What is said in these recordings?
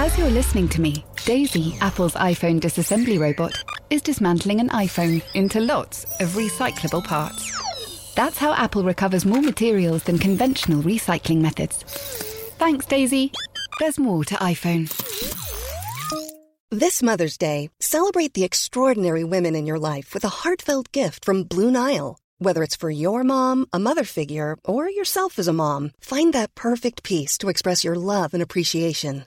As you're listening to me, Daisy, Apple's iPhone disassembly robot, is dismantling an iPhone into lots of recyclable parts. That's how Apple recovers more materials than conventional recycling methods. Thanks, Daisy. There's more to iPhone. This Mother's Day, celebrate the extraordinary women in your life with a heartfelt gift from Blue Nile. Whether it's for your mom, a mother figure, or yourself as a mom, find that perfect piece to express your love and appreciation.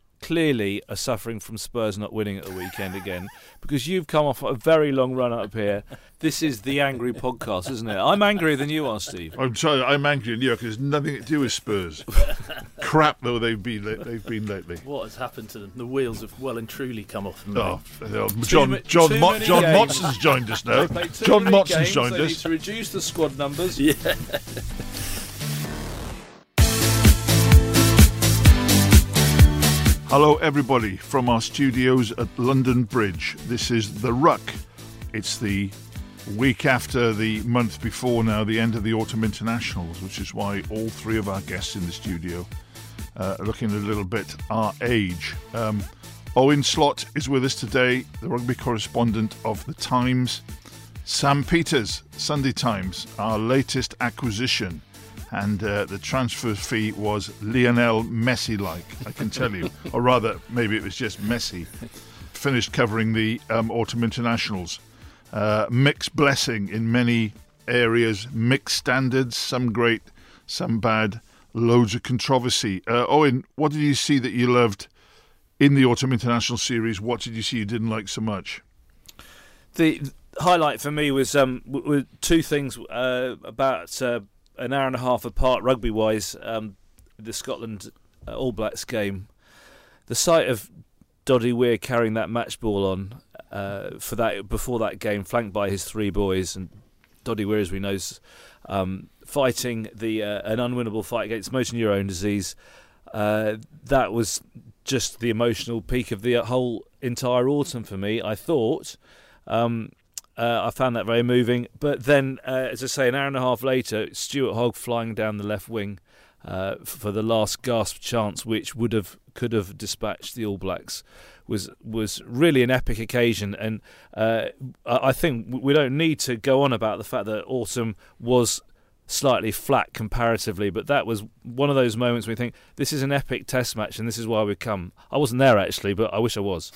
clearly are suffering from Spurs not winning at the weekend again because you've come off a very long run up here. This is the angry podcast, isn't it? I'm angrier than you are, Steve. I'm sorry, I'm angry in New because There's nothing to do with Spurs. Crap though they've been they've been lately. What has happened to them? The wheels have well and truly come off them. Oh, oh, John ma- John too Mo- John games. Motson's joined us now. They played too John Motson's joined they need us. to reduce the squad numbers. Yeah. Hello, everybody, from our studios at London Bridge. This is The Ruck. It's the week after the month before now, the end of the Autumn Internationals, which is why all three of our guests in the studio uh, are looking a little bit our age. Um, Owen Slot is with us today, the rugby correspondent of The Times. Sam Peters, Sunday Times, our latest acquisition. And uh, the transfer fee was Lionel Messi like, I can tell you. or rather, maybe it was just Messi. Finished covering the um, Autumn Internationals. Uh, mixed blessing in many areas, mixed standards, some great, some bad, loads of controversy. Uh, Owen, what did you see that you loved in the Autumn International series? What did you see you didn't like so much? The highlight for me was um w- w- two things uh, about uh, an hour and a half apart rugby wise. Um, the Scotland uh, All Blacks game, the sight of Doddie Weir carrying that match ball on uh, for that before that game, flanked by his three boys, and Doddie Weir, as we know, um, fighting the uh, an unwinnable fight against motor neurone disease. Uh, that was just the emotional peak of the whole entire autumn for me. I thought. Um, uh, I found that very moving. But then, uh, as I say, an hour and a half later, Stuart Hogg flying down the left wing uh, for the last gasp chance, which would have could have dispatched the All Blacks, was was really an epic occasion. And uh, I think we don't need to go on about the fact that autumn was slightly flat comparatively, but that was one of those moments you think this is an epic Test match, and this is why we come. I wasn't there actually, but I wish I was.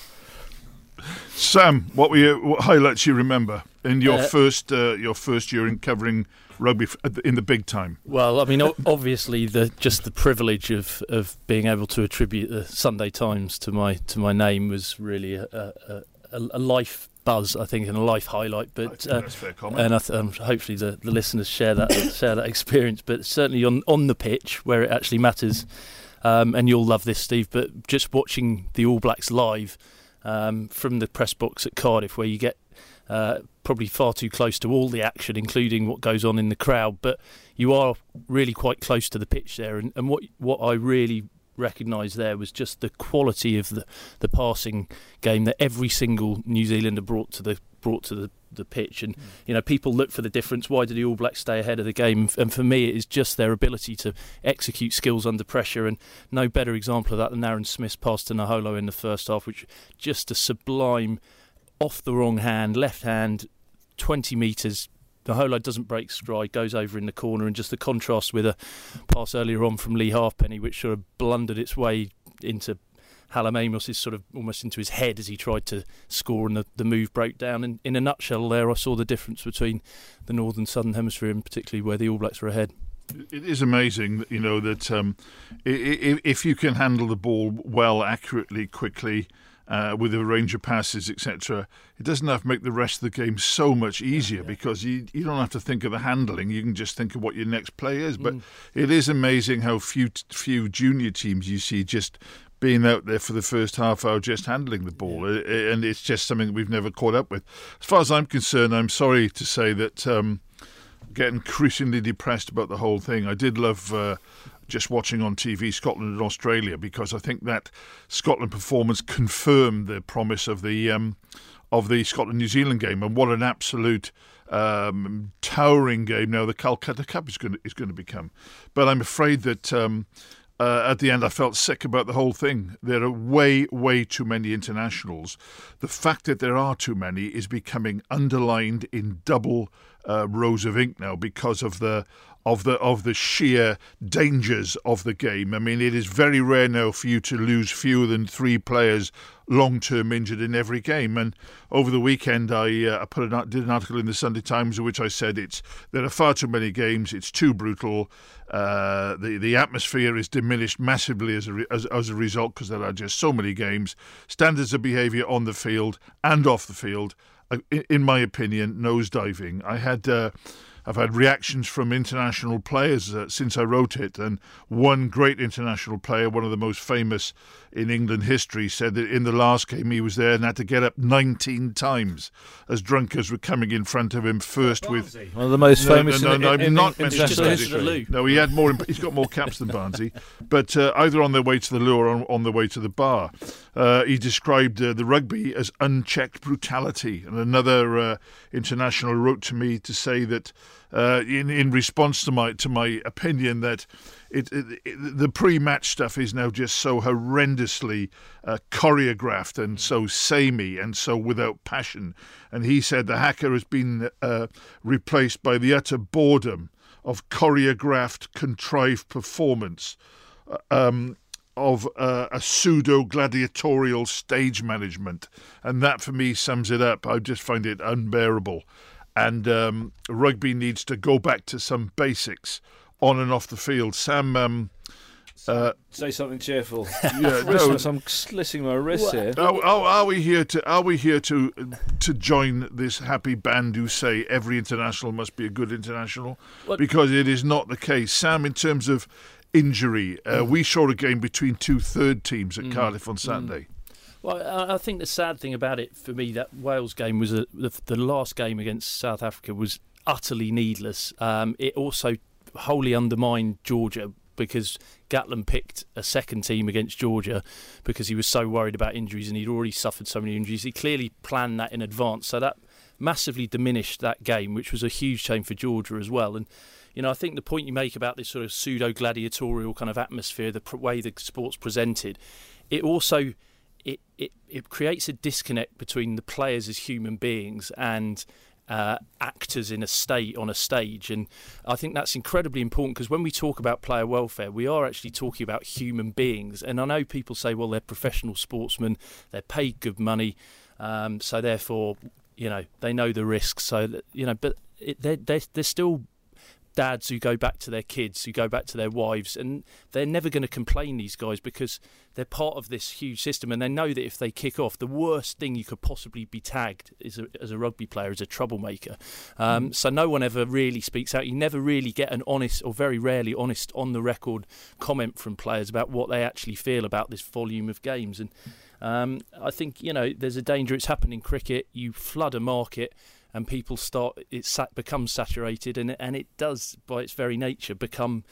Sam, what were your what highlights you remember in your Uh, first uh, your first year in covering rugby f- in the big time? Well, I mean, o- obviously, the just the privilege of, of being able to attribute the Sunday Times to my to my name was really a, a, a, life buzz, I think, and a life highlight. But uh, that's a fair comment. and I th- um, hopefully the, the listeners share that share that experience. But certainly on on the pitch where it actually matters, um, and you'll love this, Steve. But just watching the All Blacks live um, from the press box at Cardiff, where you get uh, probably far too close to all the action, including what goes on in the crowd, but you are really quite close to the pitch there. And, and what what I really recognised there was just the quality of the, the passing game that every single New Zealander brought to the brought to the, the pitch. And you know, people look for the difference. Why do the All Blacks stay ahead of the game? And for me, it is just their ability to execute skills under pressure. And no better example of that than Aaron Smith's pass to Naholo in the first half, which just a sublime off the wrong hand, left hand, 20 metres. Naholo doesn't break stride, goes over in the corner, and just the contrast with a pass earlier on from Leigh Halfpenny, which sort of blundered its way into Hallam is sort of almost into his head as he tried to score, and the, the move broke down. And in a nutshell, there I saw the difference between the northern southern hemisphere, and particularly where the All Blacks were ahead. It is amazing, that, you know, that um, if you can handle the ball well, accurately, quickly, uh, with a range of passes, etc., it doesn't have to make the rest of the game so much easier because you you don't have to think of the handling. You can just think of what your next play is. But it is amazing how few few junior teams you see just being out there for the first half hour just handling the ball, and it's just something we've never caught up with. As far as I'm concerned, I'm sorry to say that. Um, get increasingly depressed about the whole thing. I did love. Uh, just watching on TV Scotland and Australia because I think that Scotland performance confirmed the promise of the um, of the Scotland New Zealand game and what an absolute um, towering game now the Calcutta Cup is going to, is going to become. But I'm afraid that um, uh, at the end I felt sick about the whole thing. There are way, way too many internationals. The fact that there are too many is becoming underlined in double uh, rows of ink now because of the of the of the sheer dangers of the game. I mean, it is very rare now for you to lose fewer than three players long term injured in every game. And over the weekend, I, uh, I put an, did an article in the Sunday Times in which I said it's there are far too many games. It's too brutal. Uh, the the atmosphere is diminished massively as a re, as, as a result because there are just so many games. Standards of behaviour on the field and off the field, uh, in, my opinion, nosediving. I had. Uh, I've had reactions from international players uh, since I wrote it, and one great international player, one of the most famous in England history, said that in the last game he was there and had to get up 19 times as drunkards were coming in front of him. First with one of the most no, famous. No, no, in, no, in, not in, Manchester history. No, he had more. He's got more caps than Barnsley, but uh, either on their way to the loo or on, on their way to the bar. Uh, he described uh, the rugby as unchecked brutality, and another uh, international wrote to me to say that uh, in in response to my to my opinion that it, it, it, the pre-match stuff is now just so horrendously uh, choreographed and so samey and so without passion. And he said the hacker has been uh, replaced by the utter boredom of choreographed, contrived performance. Uh, um, of uh, a pseudo gladiatorial stage management. And that for me sums it up. I just find it unbearable. And um, rugby needs to go back to some basics on and off the field. Sam. Um, uh, Say something cheerful. Yeah, no. I'm slitting my wrists here. Are, are, are, we here to are we here to to join this happy band who say every international must be a good international? What? Because it is not the case. Sam, in terms of injury. Uh, mm. We saw a game between two third teams at mm. Cardiff on Saturday. Mm. Well, I think the sad thing about it for me that Wales game was a, the, the, last game against South Africa was utterly needless. Um, it also wholly undermined Georgia because Gatland picked a second team against Georgia because he was so worried about injuries and he'd already suffered so many injuries. He clearly planned that in advance, so that massively diminished that game, which was a huge shame for Georgia as well. And you know, I think the point you make about this sort of pseudo gladiatorial kind of atmosphere, the way the sport's presented, it also it, it it creates a disconnect between the players as human beings and uh, actors in a state on a stage, and I think that's incredibly important because when we talk about player welfare, we are actually talking about human beings. And I know people say, well, they're professional sportsmen, they're paid good money, um, so therefore, you know, they know the risks. So that, you know, but it, they're, they're they're still dads who go back to their kids, who go back to their wives, and they're never going to complain, these guys, because they're part of this huge system and they know that if they kick off, the worst thing you could possibly be tagged is a, as a rugby player is a troublemaker. Um, mm. So no one ever really speaks out. You never really get an honest, or very rarely honest, on the record comment from players about what they actually feel about this volume of games. And um, I think, you know, there's a danger. It's happened in cricket. You flood a market and people start it sat, becomes saturated and and it does by its very nature become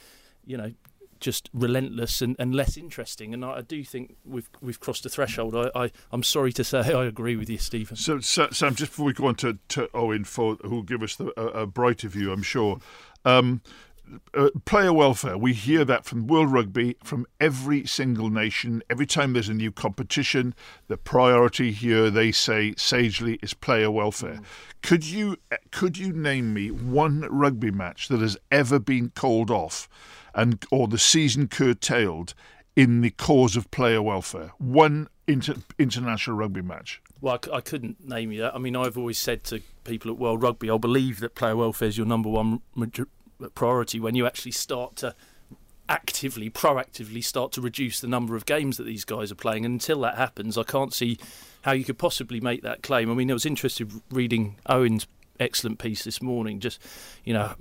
you know just relentless and, and less interesting. And I, I, do think we've we've crossed a threshold. I, I am sorry to say I agree with you, Stephen. So, so Sam, just before we go on to, to Owen, for who'll give us the, a, a brighter view, I'm sure. Um, uh, player welfare. We hear that from World Rugby, from every single nation. Every time there's a new competition, the priority here, they say sagely, is player welfare. Mm. Could you could you name me one rugby match that has ever been called off, and or the season curtailed in the cause of player welfare? One inter, international rugby match. Well, I, I, couldn't name you that. I mean, I've always said to people at World Rugby, I believe that player welfare is your number one priority when you actually start to actively, proactively start to reduce the number of games that these guys are playing. And until that happens, I can't see how you could possibly make that claim. I mean, I was interested reading Owen's excellent piece this morning, just, you know,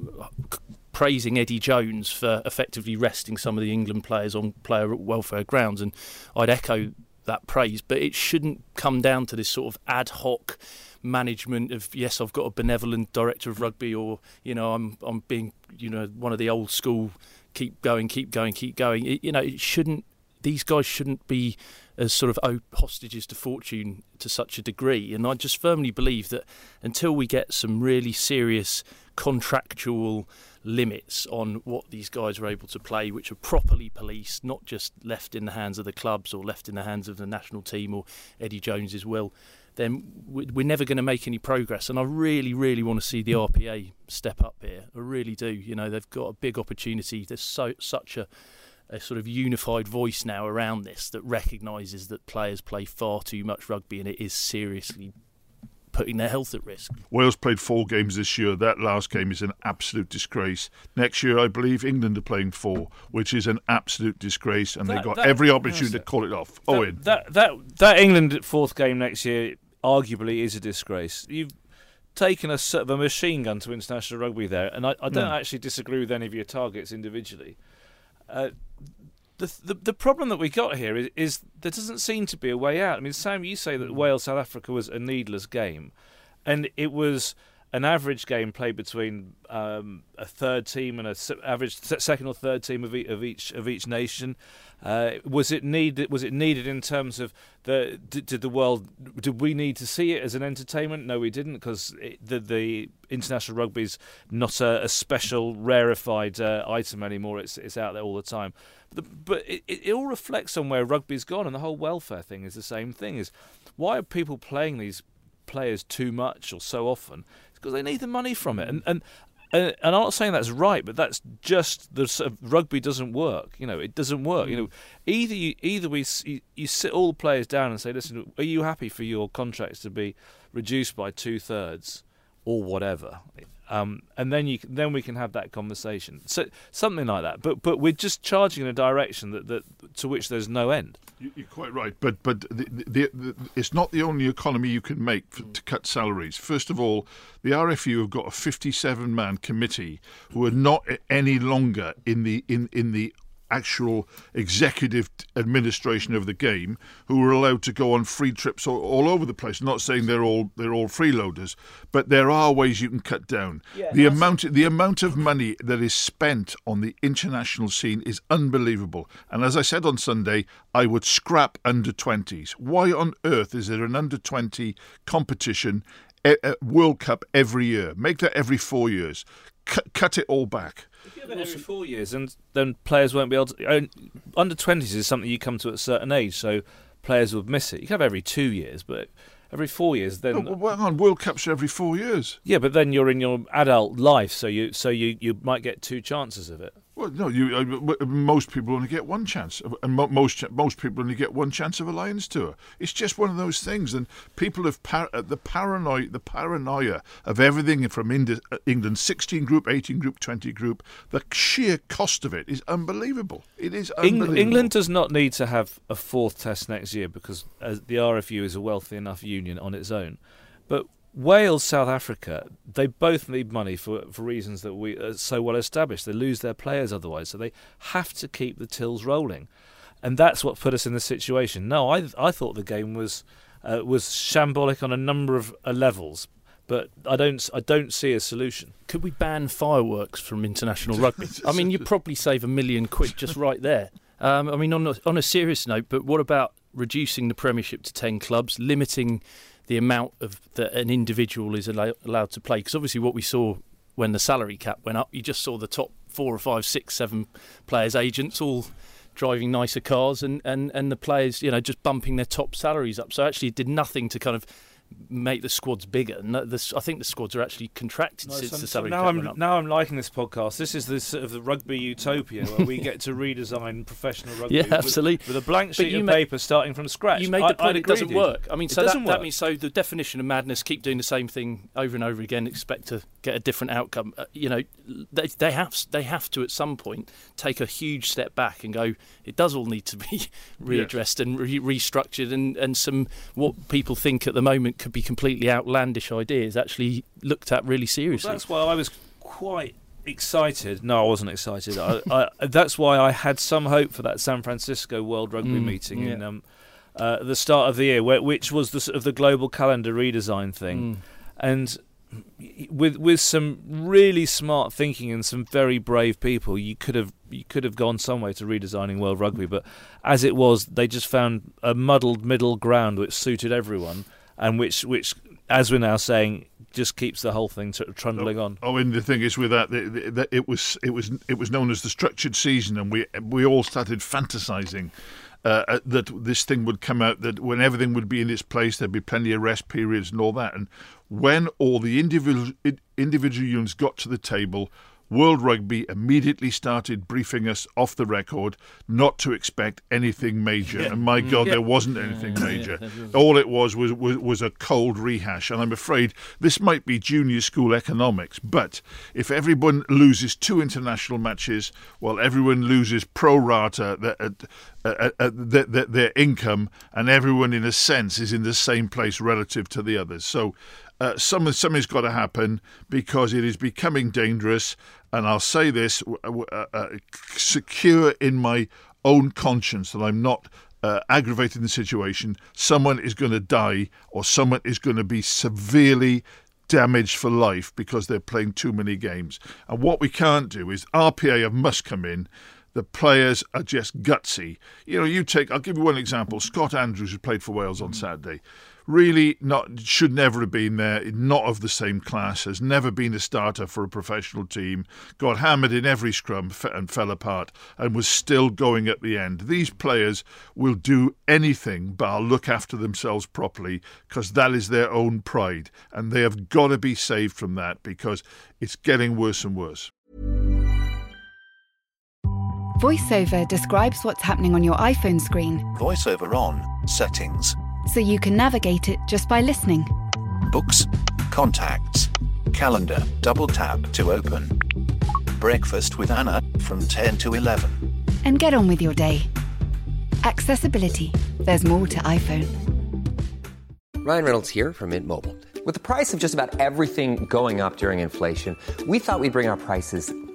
praising Eddie Jones for effectively resting some of the England players on player welfare grounds. And I'd echo that praise, but it shouldn't come down to this sort of ad hoc management of yes, I've got a benevolent director of rugby, or you know, I'm I'm being you know one of the old school, keep going, keep going, keep going. It, you know, it shouldn't. These guys shouldn't be as sort of oh, hostages to fortune to such a degree. And I just firmly believe that until we get some really serious contractual limits on what these guys are able to play, which are properly policed, not just left in the hands of the clubs or left in the hands of the national team or Eddie Jones's will, then we're never going to make any progress. And I really, really want to see the RPA step up here. I really do. You know, they've got a big opportunity. There's so such a a sort of unified voice now around this that recognises that players play far too much rugby and it is seriously putting their health at risk. Wales played four games this year. That last game is an absolute disgrace. Next year, I believe England are playing four, which is an absolute disgrace, and they've got that, every opportunity to call it off. That, Owen, that that that England fourth game next year arguably is a disgrace. You've taken a sort of a machine gun to international rugby there, and I, I don't no. actually disagree with any of your targets individually. Uh, the, the, the problem that we got here is, is there doesn't seem to be a way out. I mean, Sam, you say that hmm. Wales South Africa was a needless game, and it was an average game played between um, a third team and a average second or third team of, each of each nation. Uh, was it needed? Was it needed in terms of the did, did, the world? Did we need to see it as an entertainment? No, we didn't, because the the international rugby is not a, a special rarefied uh, item anymore. It's it's out there all the time. But, the, but it, it all reflects on where rugby's gone, and the whole welfare thing is the same thing. Is why are people playing these players too much or so often? Because they need the money from it. And and and, I'm not saying that's right, but that's just the sort of rugby doesn't work. You know, it doesn't work. You know, either you, either we you, you sit all the players down and say, listen, are you happy for your contracts to be reduced by two thirds or whatever? Um, and then you then we can have that conversation. So something like that. But but we're just charging in a direction that, that to which there's no end. You're quite right. But but the, the, the, it's not the only economy you can make for, to cut salaries. First of all, the RFU have got a 57 man committee who are not any longer in the in in the actual executive administration of the game who were allowed to go on free trips all, all, over the place. I'm not saying they're all they're all freeloaders, but there are ways you can cut down. Yeah, the amount the amount of money that is spent on the international scene is unbelievable. And as I said on Sunday, I would scrap under 20s. Why on earth is there an under 20 competition at World Cup every year? Make that every 4 years. Cut, cut it all back. If you have it every four years, and then players won't be able to. Under twenties is something you come to at a certain age, so players would miss it. You can have every two years, but every four years. Then oh, well, on World Cups every four years. Yeah, but then you're in your adult life, so you so you, you might get two chances of it. Well, no, you. Uh, most people only get one chance, and mo- most most people only get one chance of a Lions tour. It's just one of those things, and people have par- uh, the paranoia, the paranoia of everything from Indi- uh, England, sixteen group, eighteen group, twenty group. The sheer cost of it is unbelievable. It is unbelievable. England does not need to have a fourth test next year because the RFU is a wealthy enough union on its own, but Wales, South Africa, they both need money for, for reasons that we are so well established. They lose their players otherwise, so they have to keep the tills rolling, and that's what put us in this situation. No, I I thought the game was uh, was shambolic on a number of uh, levels, but I don't I don't see a solution. Could we ban fireworks from international rugby? I mean, you'd probably save a million quid just right there. Um, I mean, on a, on a serious note, but what about reducing the Premiership to ten clubs, limiting the amount of that an individual is allow, allowed to play. Because obviously, what we saw when the salary cap went up, you just saw the top four or five, six, seven players' agents all driving nicer cars, and, and, and the players, you know, just bumping their top salaries up. So actually, it did nothing to kind of make the squads bigger. No, I think the squads are actually contracted no, since the salary now I'm now I'm liking this podcast. This is the sort of the rugby utopia where we get to redesign professional rugby. Yeah, absolutely. With, with a blank sheet of paper starting from scratch. You made the point it doesn't work. I mean, it so that, that, means so the definition of madness: keep doing the same thing over and over again, expect to get a different outcome. Uh, you know, they, they have they have to at some point take a huge step back and go. It does all need to be readdressed yes. and re- restructured, and and some what people think at the moment could be completely outlandish ideas actually looked at really seriously. Well, that's why I was quite excited. No, I wasn't excited. I, I, that's why I had some hope for that San Francisco World Rugby mm, meeting yeah. in um, uh, at the start of the year, where, which was the sort of the global calendar redesign thing, Mm. and with with some really smart thinking and some very brave people, you could have you could have gone some way to redesigning World Rugby, but as it was, they just found a muddled middle ground which suited everyone, and which which, as we're now saying, just keeps the whole thing sort of trundling on. Oh, and the thing is with that, the, the, the, it was it was it was known as the structured season, and we we all started fantasizing. Uh, that this thing would come out, that when everything would be in its place, there'd be plenty of rest periods and all that. And when all the individual individual units got to the table, World Rugby immediately started briefing us off the record not to expect anything major. And my God, there wasn't anything major. All it was was, was was a cold rehash. And I'm afraid this might be junior school economics. But if everyone loses two international matches, well, everyone loses pro rata their, uh, uh, uh, their, their, their income, and everyone, in a sense, is in the same place relative to the others. So uh, some, something's got to happen because it is becoming dangerous. And I'll say this uh, uh, secure in my own conscience that I'm not uh, aggravating the situation. Someone is going to die, or someone is going to be severely damaged for life because they're playing too many games. And what we can't do is RPA must come in. The players are just gutsy. You know, you take, I'll give you one example. Scott Andrews, who played for Wales on Saturday, really not should never have been there, not of the same class, has never been a starter for a professional team, got hammered in every scrum and fell apart, and was still going at the end. These players will do anything but look after themselves properly because that is their own pride, and they have got to be saved from that because it's getting worse and worse. VoiceOver describes what's happening on your iPhone screen VoiceOver on, settings, so you can navigate it just by listening. books, contacts, calendar, double tap to open. Breakfast with Anna from 10 to 11. And get on with your day. Accessibility. There's more to iPhone. Ryan Reynolds here from Mint Mobile. With the price of just about everything going up during inflation, we thought we'd bring our prices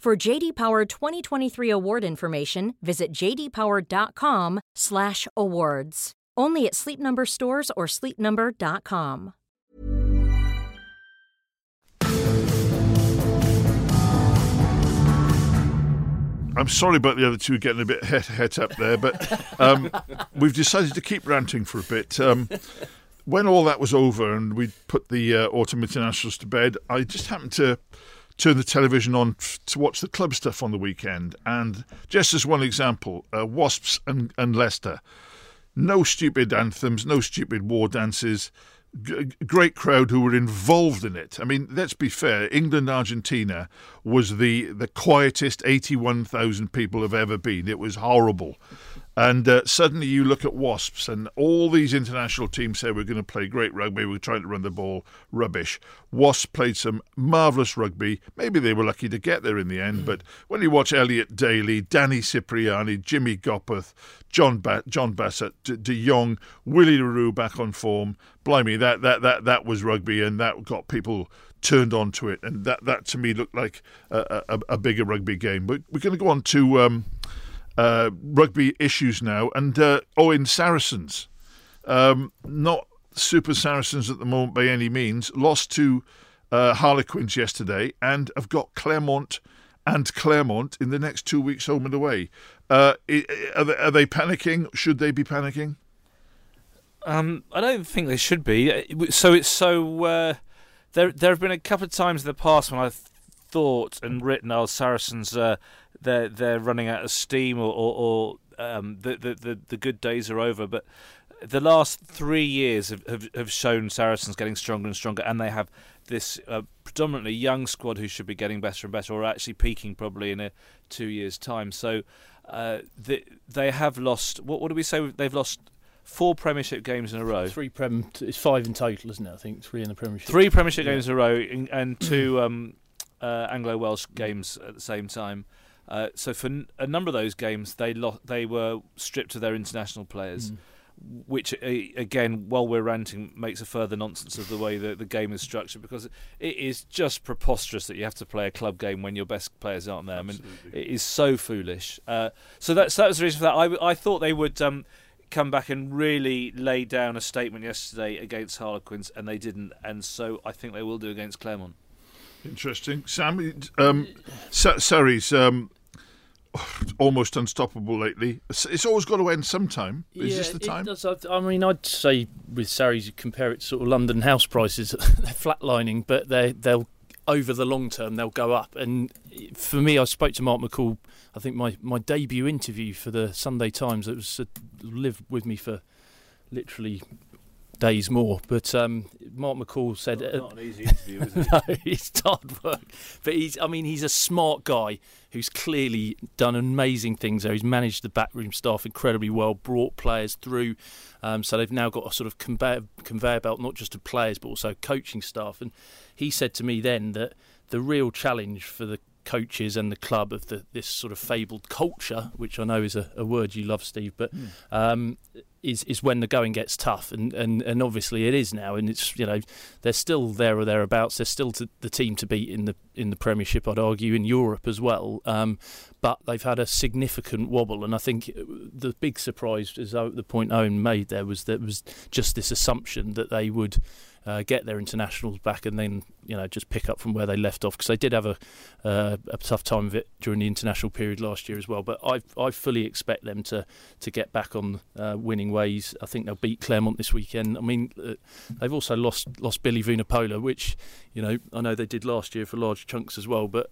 For JD Power 2023 award information, visit jdpower.com/awards. Only at Sleep Number stores or sleepnumber.com. I'm sorry about the other two getting a bit het, het up there, but um, we've decided to keep ranting for a bit. Um, when all that was over and we put the uh, autumn internationals to bed, I just happened to turn the television on to watch the club stuff on the weekend. And just as one example, uh, Wasps and, and Leicester. No stupid anthems, no stupid war dances. G- great crowd who were involved in it. I mean, let's be fair. England Argentina was the the quietest eighty one thousand people have ever been. It was horrible. And uh, suddenly you look at Wasps, and all these international teams say we're going to play great rugby, we're trying to run the ball. Rubbish. Wasps played some marvellous rugby. Maybe they were lucky to get there in the end, but when you watch Elliot Daly, Danny Cipriani, Jimmy Gopperth, John ba- John Bassett, De, De Jongh, Willie Le Roux back on form, blimey, that, that, that, that was rugby, and that got people turned on to it. And that, that to me looked like a, a, a bigger rugby game. But we're going to go on to. Um, uh, rugby issues now, and uh, Owen Saracens, um, not super Saracens at the moment by any means, lost to uh, Harlequins yesterday, and have got Clermont and Clermont in the next two weeks home and away. Uh, are, they, are they panicking? Should they be panicking? Um, I don't think they should be. Uh, So it's so. Uh, there, there have been a couple of times in the past when I've thought and written, "Oh, Saracens, uh, they're they're running out of steam," or, or, or um, the, the the the good days are over. But the last three years have, have, have shown Saracens getting stronger and stronger, and they have this uh, predominantly young squad who should be getting better and better, or actually peaking probably in a two years' time. So uh, they, they have lost. What, what do we say? They've lost four Premiership games in a row. Three Prem, it's five in total, isn't it? I think three in the Premiership. Three Premiership yeah. games in a row, and two um, uh, Anglo Welsh games at the same time. Uh, so for n- a number of those games, they lo- they were stripped of their international players. Mm which again, while we're ranting, makes a further nonsense of the way that the game is structured because it is just preposterous that you have to play a club game when your best players aren't there. Absolutely. I mean, it is so foolish. Uh, so that's that was the reason for that. I, I thought they would. Um, come back and really lay down a statement yesterday against Harlequins, and they didn't. And so I think they will do against Clermont. Interesting, Sam. Um, Surrey's um, almost unstoppable lately. It's always got to end sometime. Is yeah, this the time? Does, I mean, I'd say with Sarries, you compare it to sort of London house prices. they're flatlining, but they they'll over the long term they'll go up. And for me, I spoke to Mark McCall. I think my, my debut interview for the Sunday Times that was uh, lived with me for literally days more. But um, Mark McCall said, not, not an easy interview, is it? no, it's hard work. But he's, I mean, he's a smart guy who's clearly done amazing things there. He's managed the backroom staff incredibly well, brought players through. Um, so they've now got a sort of conveyor, conveyor belt, not just of players, but also coaching staff. And he said to me then that the real challenge for the coaches and the club of the, this sort of fabled culture, which I know is a, a word you love, Steve, but mm. um, is is when the going gets tough, and, and, and obviously it is now, and it's you know they're still there or thereabouts. They're still to, the team to beat in the in the Premiership, I'd argue, in Europe as well. Um, but they've had a significant wobble, and I think the big surprise, as the point Owen made there, was that was just this assumption that they would uh, get their internationals back, and then you know just pick up from where they left off because they did have a uh, a tough time of it during the international period last year as well. But I I fully expect them to to get back on uh, winning ways. I think they'll beat Clermont this weekend. I mean uh, they've also lost lost Billy Vunipola, which you know I know they did last year for large chunks as well, but.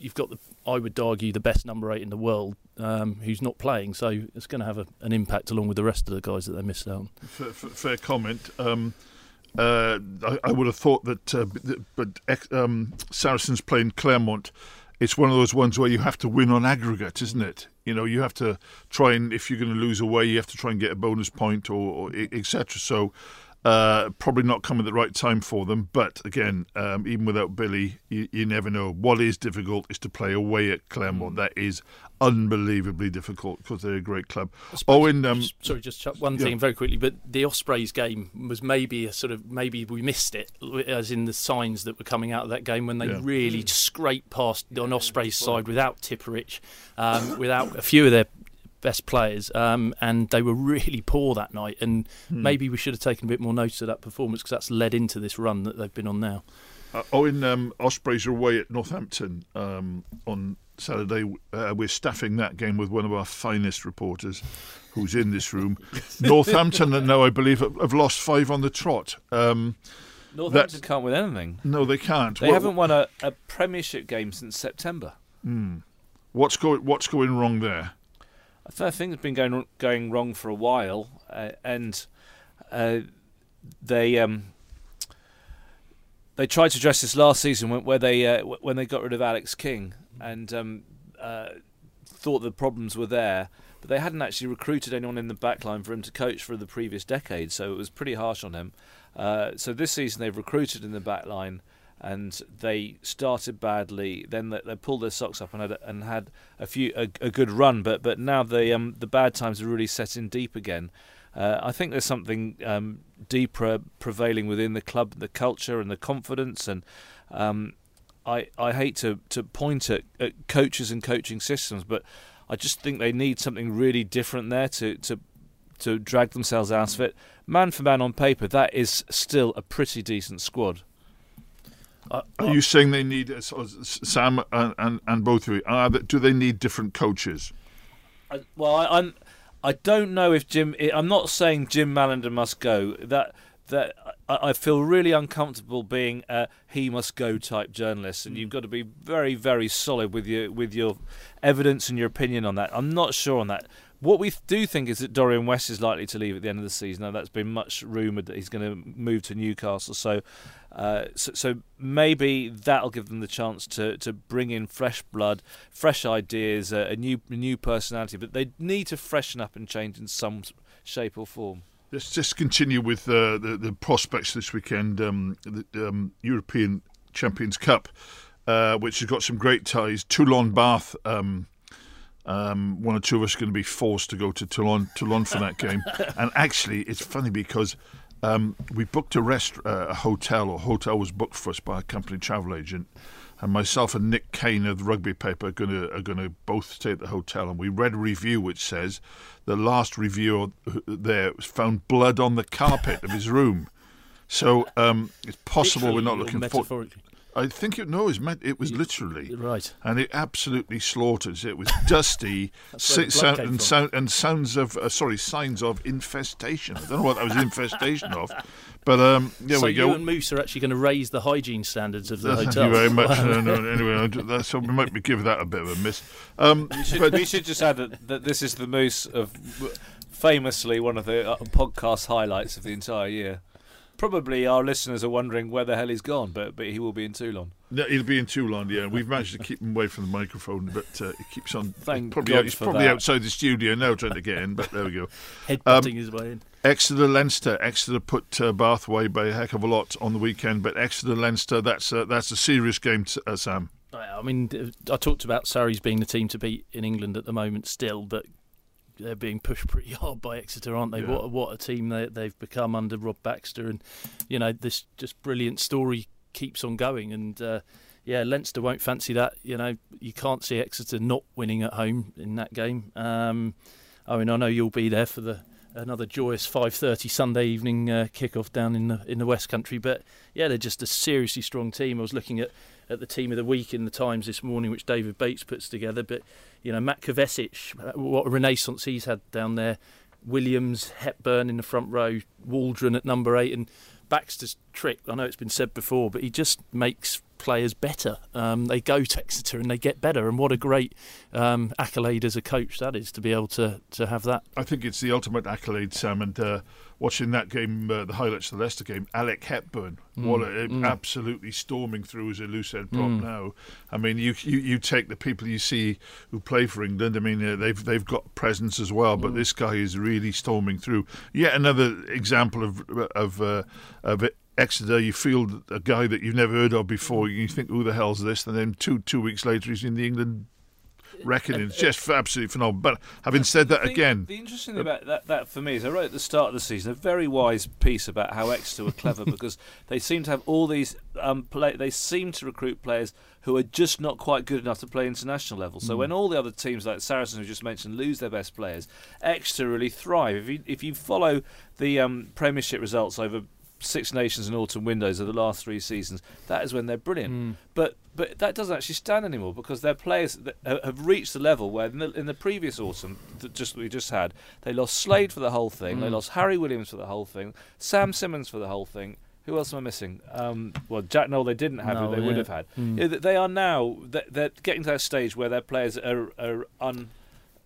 You've got the, I would argue, the best number eight in the world, um, who's not playing, so it's going to have a, an impact along with the rest of the guys that they missed out. Fair, fair comment. Um, uh, I, I, would have thought that, uh, but um, Saracens playing Clermont, it's one of those ones where you have to win on aggregate, isn't it? You know, you have to try and if you're going to lose away, you have to try and get a bonus point or, or etc. So uh, probably not come at the right time for them, but again, um, even without Billy, you, you, never know. What is difficult is to play away at Clermont. Mm. That is unbelievably difficult because they're a great club. Oh, in um, sorry, just one thing yeah. very quickly, but the Ospreys game was maybe a sort of maybe we missed it, as in the signs that were coming out of that game when they yeah. really mm. scraped past on Ospreys' side without Tipuric, um, without a few of their best players, um, and they were really poor that night. And hmm. maybe we should have taken a bit more notice of that performance because that's led into this run that they've been on now. Uh, oh, in um, Ospreys are away at Northampton um, on Saturday. Uh, we're staffing that game with one of our finest reporters, who's in this room. Northampton now, I believe, have lost five on the trot. Um, Northampton that, can't win anything. No, they can't. They well, haven't won a, a, Premiership game since September. Hmm. What's going What's going wrong there? I think it's been going going wrong for a while, uh, and uh, they um, they tried to address this last season when, where they uh, when they got rid of Alex King and um, uh, thought the problems were there, but they hadn't actually recruited anyone in the backline for him to coach for the previous decade, so it was pretty harsh on him. Uh, so this season they've recruited in the backline and they started badly. Then they, they pulled their socks up and had and had a few a, a good run, but but now the um, the bad times are really setting deep again. Uh, I think there's something um, deeper prevailing within the club, the culture and the confidence, and um, I I hate to to point at, at coaches and coaching systems, but I just think they need something really different there to to to drag themselves out of it. Man for man on paper, that is still a pretty decent squad. Uh, are you saying they need uh, Sam and, and, and both of you? Uh, do they need different coaches? I, well, I, I'm. I don't know if Jim. I'm not saying Jim Mallinder must go. That that I, I feel really uncomfortable being a he must go type journalist, Mm. and you've got to be very, very solid with your with your evidence and your opinion on that. I'm not sure on that. What we do think is that Dorian West is likely to leave at the end of the season. Now, that's been much rumoured that he's going to move to Newcastle. So, uh, so, so maybe that'll give them the chance to, to bring in fresh blood, fresh ideas, a, a new a new personality. But they need to freshen up and change in some shape or form. Let's just continue with uh, the the prospects this weekend. Um, the um, European Champions Cup, uh, which has got some great ties. Toulon, Bath. Um, um, one or two of us are going to be forced to go to Toulon, Toulon for that game. and actually, it's funny because um, we booked a rest, uh, a hotel, or hotel was booked for us by a company travel agent. And myself and Nick Cain of the rugby paper are going to are going to both stay at the hotel. And we read a review which says the last reviewer there found blood on the carpet of his room. So um, it's possible we're not Literally looking for. Metaphorically. I think it no, it was, meant, it was literally Right. and it absolutely slaughtered. It was dusty, That's where the si- sound, and, sound, and sounds of uh, sorry signs of infestation. I don't know what that was infestation of, but um, there so we you go. and Moose are actually going to raise the hygiene standards of the Thank hotel. you very much. No, no, anyway, that's, so we might be give that a bit of a miss. Um, We should, but we should just add that, that this is the Moose of famously one of the uh, podcast highlights of the entire year. Probably our listeners are wondering where the hell he's gone, but but he will be in Toulon. no, he'll be in Toulon. Yeah, we've managed to keep him away from the microphone, but uh, he keeps on. Thank probably God out, he's probably that. outside the studio now trying to get in. But there we go. Headbutting Um, his way in. Exeter Leinster. Exeter put uh, Bath away by a heck of a lot on the weekend, but Exeter Leinster that's a, that's a serious game, t- uh, Sam. I mean, I talked about Sarries being the team to beat in England at the moment still, but they're being pushed pretty hard by Exeter, aren't they? Yeah. What what a team they, they've become under Rob Baxter, and you know this just brilliant story keeps on going. And uh, yeah, Leinster won't fancy that. You know, you can't see Exeter not winning at home in that game. Um, I mean, I know you'll be there for the another joyous 5:30 Sunday evening uh, kickoff down in the in the West Country. But yeah, they're just a seriously strong team. I was looking at at the team of the week in the Times this morning, which David Bates puts together. But you know, Matt Kvesic, what a renaissance he's had down there. Williams, Hepburn in the front row, Waldrom at number eight, and Baxter's trick. I know it's been said before, but he just makes players better. Um, they go to Exeter and they get better, and what a great um, accolade as a coach that is to be able to to have that. I think it's the ultimate accolade, Sam. And uh, watching that game, uh, the highlights of the Leicester game, Alec Hepburn, what a, absolutely storming through as a loosehead prop now. I mean, you, you you take the people you see who play for England. I mean, uh, they've they've got presence as well, but this guy is really storming through. Yet another example of of uh, of it. Exeter, you feel a guy that you've never heard of before. You think, "Who the hell's this?" And then two two weeks later, he's in the England reckoning. It's just absolutely phenomenal. But having said that, think again, the interesting thing about that, that for me is I wrote at the start of the season a very wise piece about how Exeter were clever because they seem to have all these um, play. They seem to recruit players who are just not quite good enough to play international level. So when all the other teams like Saracens, who just mentioned, lose their best players, Exeter really thrive. If you if you follow the um, Premiership results over. Six Nations and Autumn Windows of the last three seasons. That is when they're brilliant. Hmm. But but that doesn't actually stand anymore because their players have reached the level where in the, in the previous autumn that just we just had, they lost Slade for the whole thing, they hmm. lost Harry Williams for the whole thing, Sam Simmonds for the whole thing. Who else am I missing? Um, well, Jack Nowell they didn't have, No, who they would have had. Hmm. You know, they are now they're, they're getting to that stage where their players are, are un,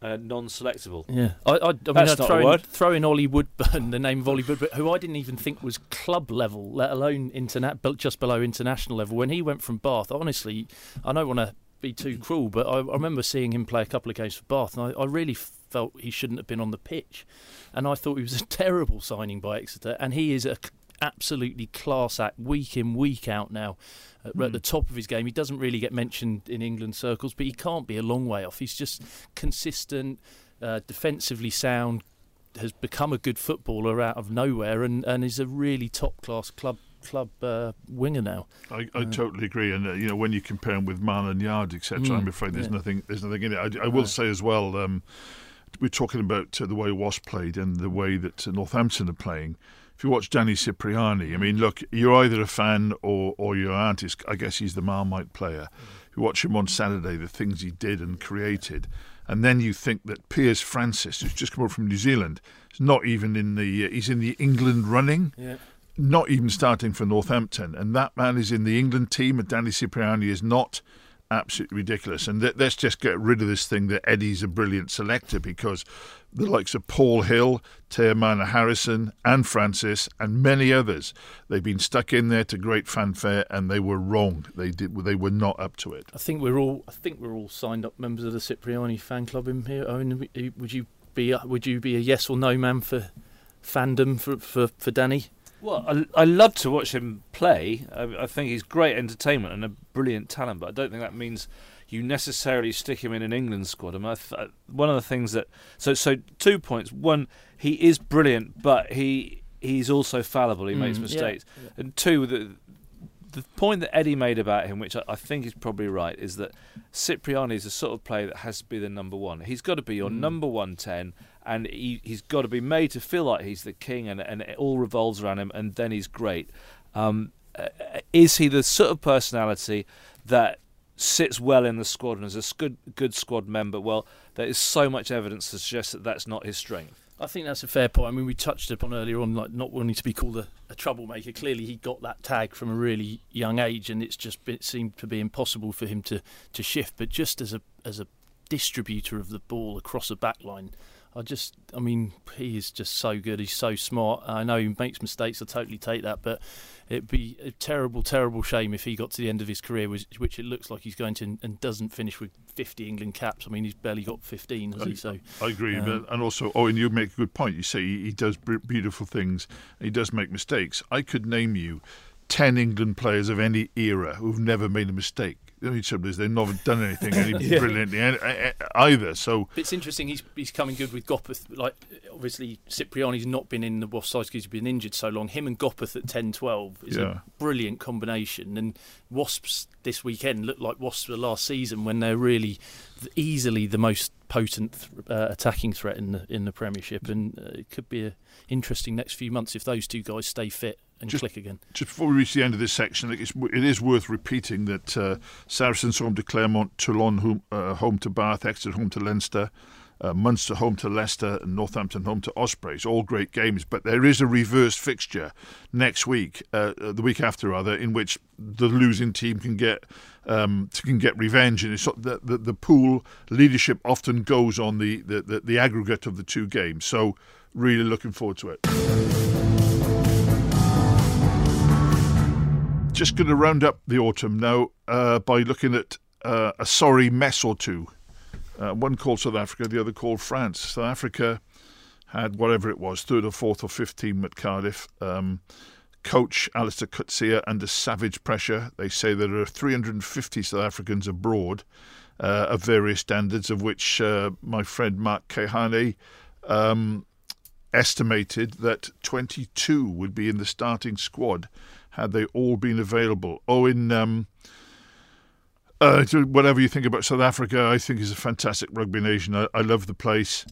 uh, non-selectable. Yeah, I, I, I mean, That's I'd not throw in, throw in Ollie Woodburn, the name of Ollie Woodburn, who I didn't even think was club level, let alone internet, but just below international level. When he went from Bath, honestly, I don't want to be too cruel, but I, I remember seeing him play a couple of games for Bath, and I, I really felt he shouldn't have been on the pitch, and I thought he was a terrible signing by Exeter, and he is a absolutely class act week in week out now uh, at the top of his game he doesn't really get mentioned in England circles but he can't be a long way off he's just consistent uh, defensively sound has become a good footballer out of nowhere and, and is a really top class club club uh, winger now I, I totally agree, and uh, you know when you compare him with Man and Yarde, etc. Mm, I'm afraid there's yeah. nothing, there's nothing in it. I, I will say as well, um, we're talking about uh, the way Wasp played and the way that uh, Northampton are playing. If you watch Danny Cipriani, I mean, look, you're either a fan or or you aren't. I guess he's the Marmite player. If you watch him on Saturday, the things he did and created, and then you think that Piers Francis, who's just come over from New Zealand, is not even in the, uh, he's in the England running yeah not even starting for Northampton, and that man is in the England team, and Danny Cipriani is not absolutely ridiculous. And th- let's just get rid of this thing that Eddie's a brilliant selector because the likes of Paul Hill, Teimana Harrison, and Francis, and many others, they've been stuck in there to great fanfare, and they were wrong. They did. They were not up to it. I think we're all. I think we're all signed up members of the Cipriani fan club in here. Owen, would you be? Would you be a yes or no man for fandom for for, for Danny? Well, I, I love to watch him play. I, I, think he's great entertainment and a brilliant talent, but I don't think that means you necessarily stick him in an England squad. I mean, I th- one of the things that so so two points. One, he is brilliant, but he he's also fallible. He mm, makes mistakes. Yeah, yeah. And two, the the point that Eddie made about him, which I, I, think is probably right, is that Cipriani is the sort of player that has to be the number one. He's got to be your mm. number one ten and he, he's got to be made to feel like he's the king, and, and it all revolves around him, and then he's great. Um, uh, is he the sort of personality that sits well in the squad and is a good good squad member? Well, there is so much evidence to suggest that that's not his strength. I think that's a fair point. I mean, we touched upon earlier on, like not wanting to be called a, a troublemaker. Clearly, he got that tag from a really young age, and it's just it seemed to be impossible for him to, to shift. But just as a as a distributor of the ball across a back line, I just, I mean, he is just so good. He's so smart. I know he makes mistakes. I totally take that, but it'd be a terrible, terrible shame if he got to the end of his career, which, which it looks like he's going to, and doesn't finish with 50 England caps. I mean, he's barely got 15, has I, he? So I agree. Um, and also, oh, and you make a good point. You say he, he does beautiful things. he does make mistakes. I could name you 10 England players of any era who've never made a mistake the only trouble is they've not done anything any yeah. brilliantly either. So it's interesting. He's he's coming good with Gopperth. Like obviously Cipriani's not been in the Wasps side because he's been injured so long. Him and Gopperth at 10-12 is yeah. a brilliant combination. And Wasps this weekend look like Wasps the last season when they're really easily the most potent uh, attacking threat in the in the Premiership. And uh, it could be an interesting next few months if those two guys stay fit and just, click again. Just before we reach the end of this section, it's, it is worth repeating that uh, Saracens home to Clermont, Toulon home, uh, home to Bath, Exeter home to Leinster, uh, Munster home to Leicester, and Northampton home to Ospreys. All great games, but there is a reversed fixture next week, uh, uh, the week after rather, in which the losing team can get um, can get revenge. And it's the, the, the pool leadership often goes on the, the, the, the aggregate of the two games. So really looking forward to it. Just going to round up the autumn now uh, by looking at uh, a sorry mess or two. Uh, one called South Africa, the other called France. South Africa had whatever it was, third or fourth or fifth team at Cardiff. Um, coach Allister Coetzee under savage pressure. They say there are 350 South Africans abroad uh, of various standards, of which uh, my friend Mark Keohane um, estimated that 22 would be in the starting squad had they all been available. Oh, in um, uh, whatever you think about South Africa, I think is a fantastic rugby nation. I, I love the place,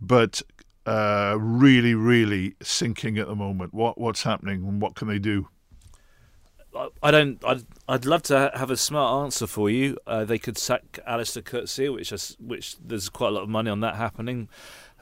but uh, really, really sinking at the moment. What what's happening and what can they do? I don't. I'd, I'd love to have a smart answer for you. Uh, they could sack Allister Coetzee, which is, which there's quite a lot of money on that happening.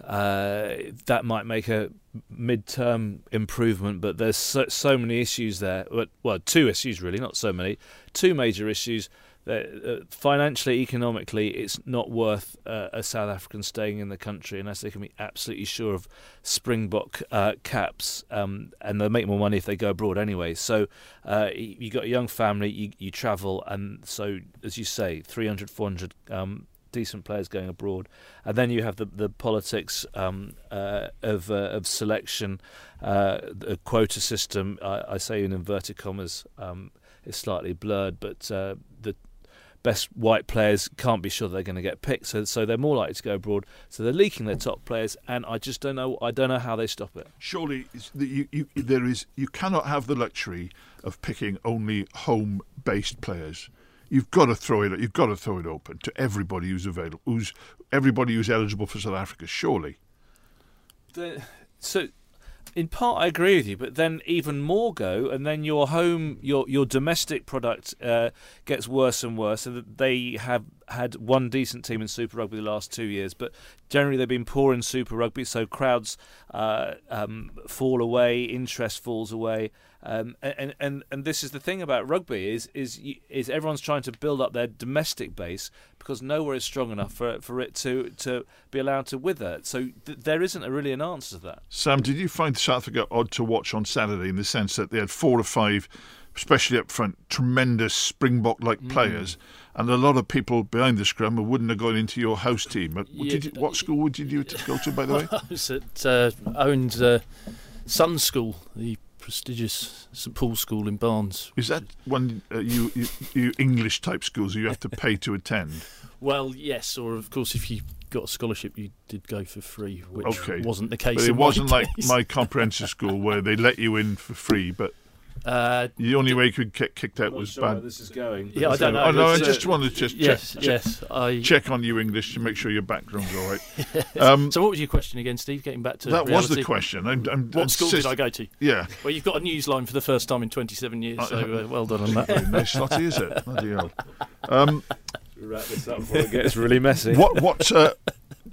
Uh, that might make a mid-term improvement, but there's so, so many issues there. Well, two issues really, not so many. Two major issues. Uh, financially, economically, it's not worth uh, a South African staying in the country unless they can be absolutely sure of Springbok uh, caps, um, and they'll make more money if they go abroad anyway. So uh, you got a young family, you, you travel, and so as you say, 300, 400 um, decent players going abroad, and then you have the the politics um, uh, of uh, of selection, uh, the quota system. I, I, say in inverted commas um, is slightly blurred, but uh, the best white players can't be sure they're going to get picked, so so they're more likely to go abroad. So they're leaking their top players, and I just don't know. I don't know how they stop it. Surely, you, you, there is you cannot have the luxury of picking only home-based players you've got to throw it. You've got to throw it open to everybody who's available, who's everybody who's eligible for South Africa. Surely. The, so, in part, I agree with you, but then even more go, and then your home, your your domestic product uh, gets worse and worse, so they have had one decent team in Super Rugby the last two years, but generally they've been poor in Super Rugby, so crowds uh, um, fall away, interest falls away. Um, and, and and this is the thing about rugby is is is everyone's trying to build up their domestic base because nowhere is strong enough for for it to to be allowed to wither. So th- there isn't a really an answer to that. Sam, did you find South Africa odd to watch on Saturday in the sense that they had four or five, especially up front, tremendous Springbok-like mm. players, and a lot of people behind the scrum who wouldn't have gone into your house team. Yeah. You, what school would you go to, by the way? I was at uh, Owen's uh, Sun School, the prestigious St Paul's School in Barnes. Is that one uh, you, you, you English type schools you have to pay to attend? Well, yes, or of course if you got a scholarship, you did go for free, which okay. wasn't the case. But it wasn't like my comprehensive school where they let you in for free, but uh, the only way you could get kicked out was sure bad. this is going. Yeah, I don't know. Oh, no, I just wanted to just yes, check, yes, check, I... check on you English to make sure your background's all right. Um, so, what was your question again, Steve? Getting back to that reality? was the question. I'm, I'm, what I'm school did I go to? Yeah. Well, you've got a news line for the first time in 27 years, so uh, well done on that. nice slotty, is it? Bloody hell. Um, Wrap this up before it gets really messy. What? What? Uh,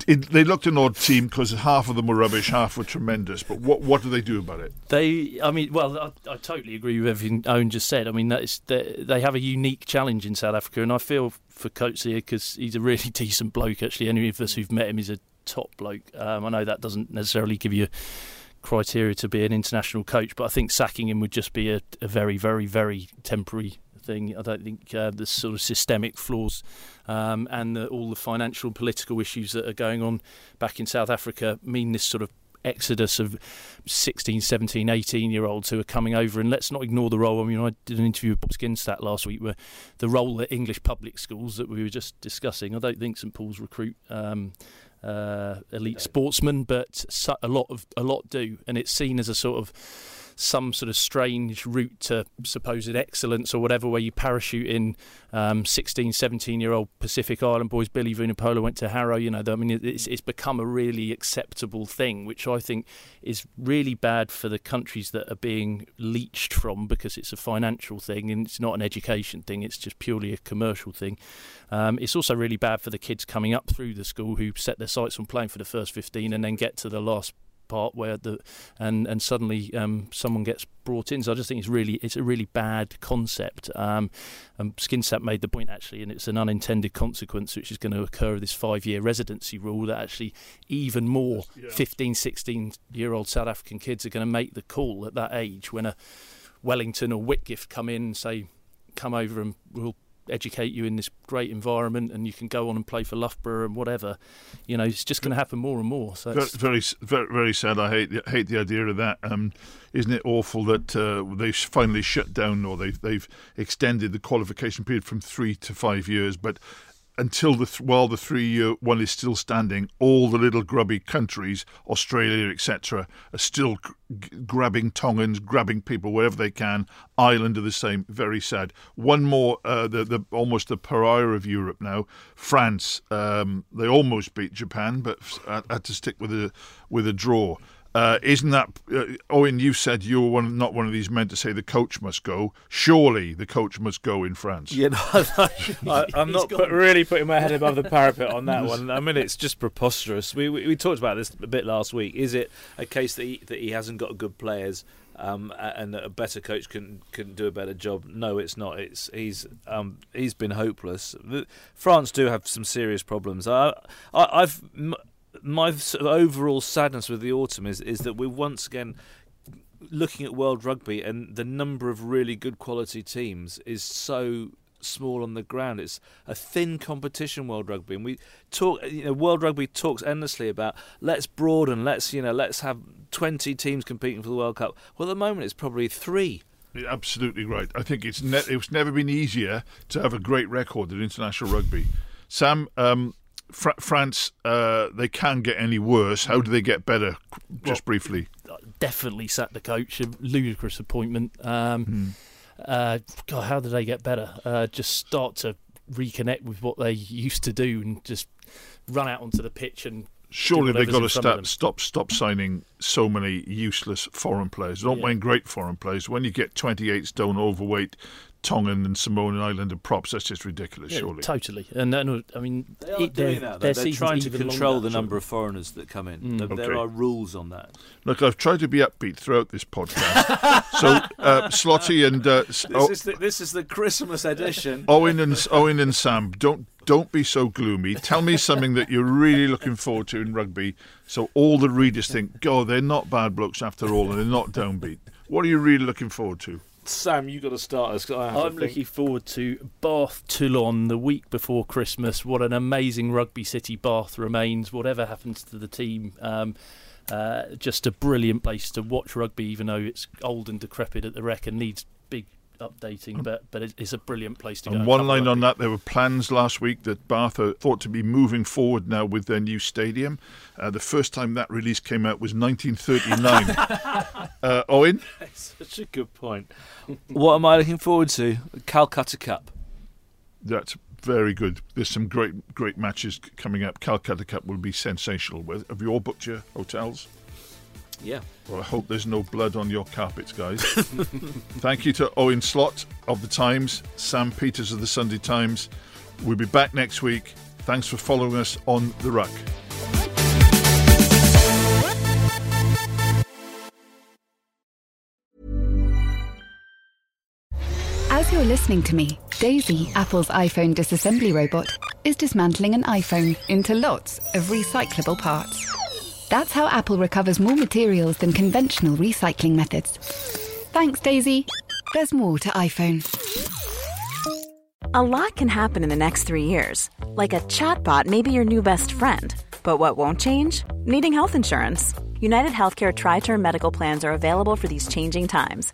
it, they looked an odd team because half of them were rubbish, half were tremendous. But what what do they do about it? They, I mean, well, I, I totally agree with everything Owen just said. I mean, that's they, they have a unique challenge in South Africa, and I feel for Coates because he's a really decent bloke. Actually, any of us who've met him is a top bloke. Um, I know that doesn't necessarily give you criteria to be an international coach, but I think sacking him would just be a, a very, very, very temporary thing. I don't think uh, the sort of systemic flaws um, and the, all the financial and political issues that are going on back in South Africa mean this sort of exodus of 16, 17, 18 year olds who are coming over. And let's not ignore the role. I mean, I did an interview with Bob Skinstad last week where the role at English public schools that we were just discussing. I don't think St Paul's recruit. Um, uh, elite sportsmen, but a lot of a lot do, and it's seen as a sort of some sort of strange route to supposed excellence or whatever, where you parachute in um, 16, 17 year old Pacific Island boys. Billy Vunipola went to Harrow. You know, I mean, it's, it's become a really acceptable thing, which I think is really bad for the countries that are being leached from because it's a financial thing and it's not an education thing. It's just purely a commercial thing. Um, it's also really bad for the kids coming up through the school who set their sights on playing for the first 15 and then get to the last part where the and and suddenly um, someone gets brought in. So I just think it's really it's a really bad concept. Um, and Skinstad made the point actually, and it's an unintended consequence which is going to occur of this five year residency rule that actually even more yeah. 15, 16 year old South African kids are going to make the call at that age when a Wellington or Whitgift come in and say come over and we'll educate you in this great environment and you can go on and play for Loughborough and whatever. You know, it's just going to happen more and more. So very, very, very sad. I hate hate the idea of that. Um, isn't it awful that uh, they've finally shut down or they've they've extended the qualification period from three to five years, but until the th- while the three-year one is still standing, all the little grubby countries, Australia, etc., are still g- grabbing Tongans, grabbing people wherever they can. Ireland are the same. Very sad. One more, uh, the the almost the pariah of Europe now. France, um, they almost beat Japan, but had to stick with a with a draw. Uh, isn't that uh, Owen? You said you were one, not one of these men to say the coach must go. Surely the coach must go in France. Yeah, no, I, am not put, really putting my head above the parapet on that one. I mean, it's just preposterous. We, we, we talked about this a bit last week. Is it a case that he, that he hasn't got good players? Um, and that a better coach can can do a better job. No, it's not. It's he's um, he's been hopeless. France do have some serious problems. I, I have my sort of overall sadness with the autumn is is that we're once again looking at world rugby and the number of really good quality teams is so small on the ground. It's a thin competition, World Rugby, and we talk. You know, World Rugby talks endlessly about let's broaden, let's you know, let's have twenty teams competing for the World Cup. Well, at the moment, it's probably three. Absolutely right. I think it's ne- it's never been easier to have a great record in international rugby. Sam, um, Fr- France, uh, they can get any worse. How do they get better? Just well, briefly. Definitely sacked the coach. A ludicrous appointment. Um, hmm. uh, God, how do they get better? Uh, just start to reconnect with what they used to do and just run out onto the pitch and. Surely they've got to stop, stop, stop signing so many useless foreign players. Don't yeah. mind great foreign players. When you get 28 stone overweight Tongan and Samoan Islander props. That's just ridiculous, Yeah, surely. totally. And, and I mean, They are it- doing that. though. their They're trying to control longer. the number of foreigners that come in. Mm. There, there are rules on that. Look, I've tried to be upbeat throughout this podcast. so, uh, Slotty and uh, This oh, is the, this is the Christmas edition. Owen and Owen and Sam, don't don't be so gloomy. Tell me something that you're really looking forward to in rugby, so all the readers think, "God, they're not bad blokes after all, and they're not downbeat." What are you really looking forward to? Sam, you got to start us. I'm looking forward to Bath Toulon the week before Christmas. What an amazing rugby city Bath remains. Whatever happens to the team, um, uh, just a brilliant place to watch rugby. Even though it's old and decrepit at the Rec and needs big updating, but but it's a brilliant place to go. And and one line on that, there were plans last week that Bath are thought to be moving forward now with their new stadium. Uh, the first time that release came out was 1939. uh, Owen, Such a good point. what am I looking forward to? Calcutta Cup. that's very good. There's some great great matches coming up. Calcutta Cup will be sensational. Well, Have you all booked your hotels? Yeah. Well, I hope there's no blood on your carpets, guys. Thank you to Owen Slot of the Times, Sam Peters of the Sunday Times. We'll be back next week. Thanks for following us on The Ruck. As you're listening to me, Daisy, Apple's iPhone disassembly robot, is dismantling an iPhone into lots of recyclable parts. That's how Apple recovers more materials than conventional recycling methods. Thanks, Daisy. There's more to iPhone. A lot can happen in the next three years. Like a chatbot may be your new best friend. But what won't change? Needing health insurance. United Healthcare Tri Term Medical Plans are available for these changing times.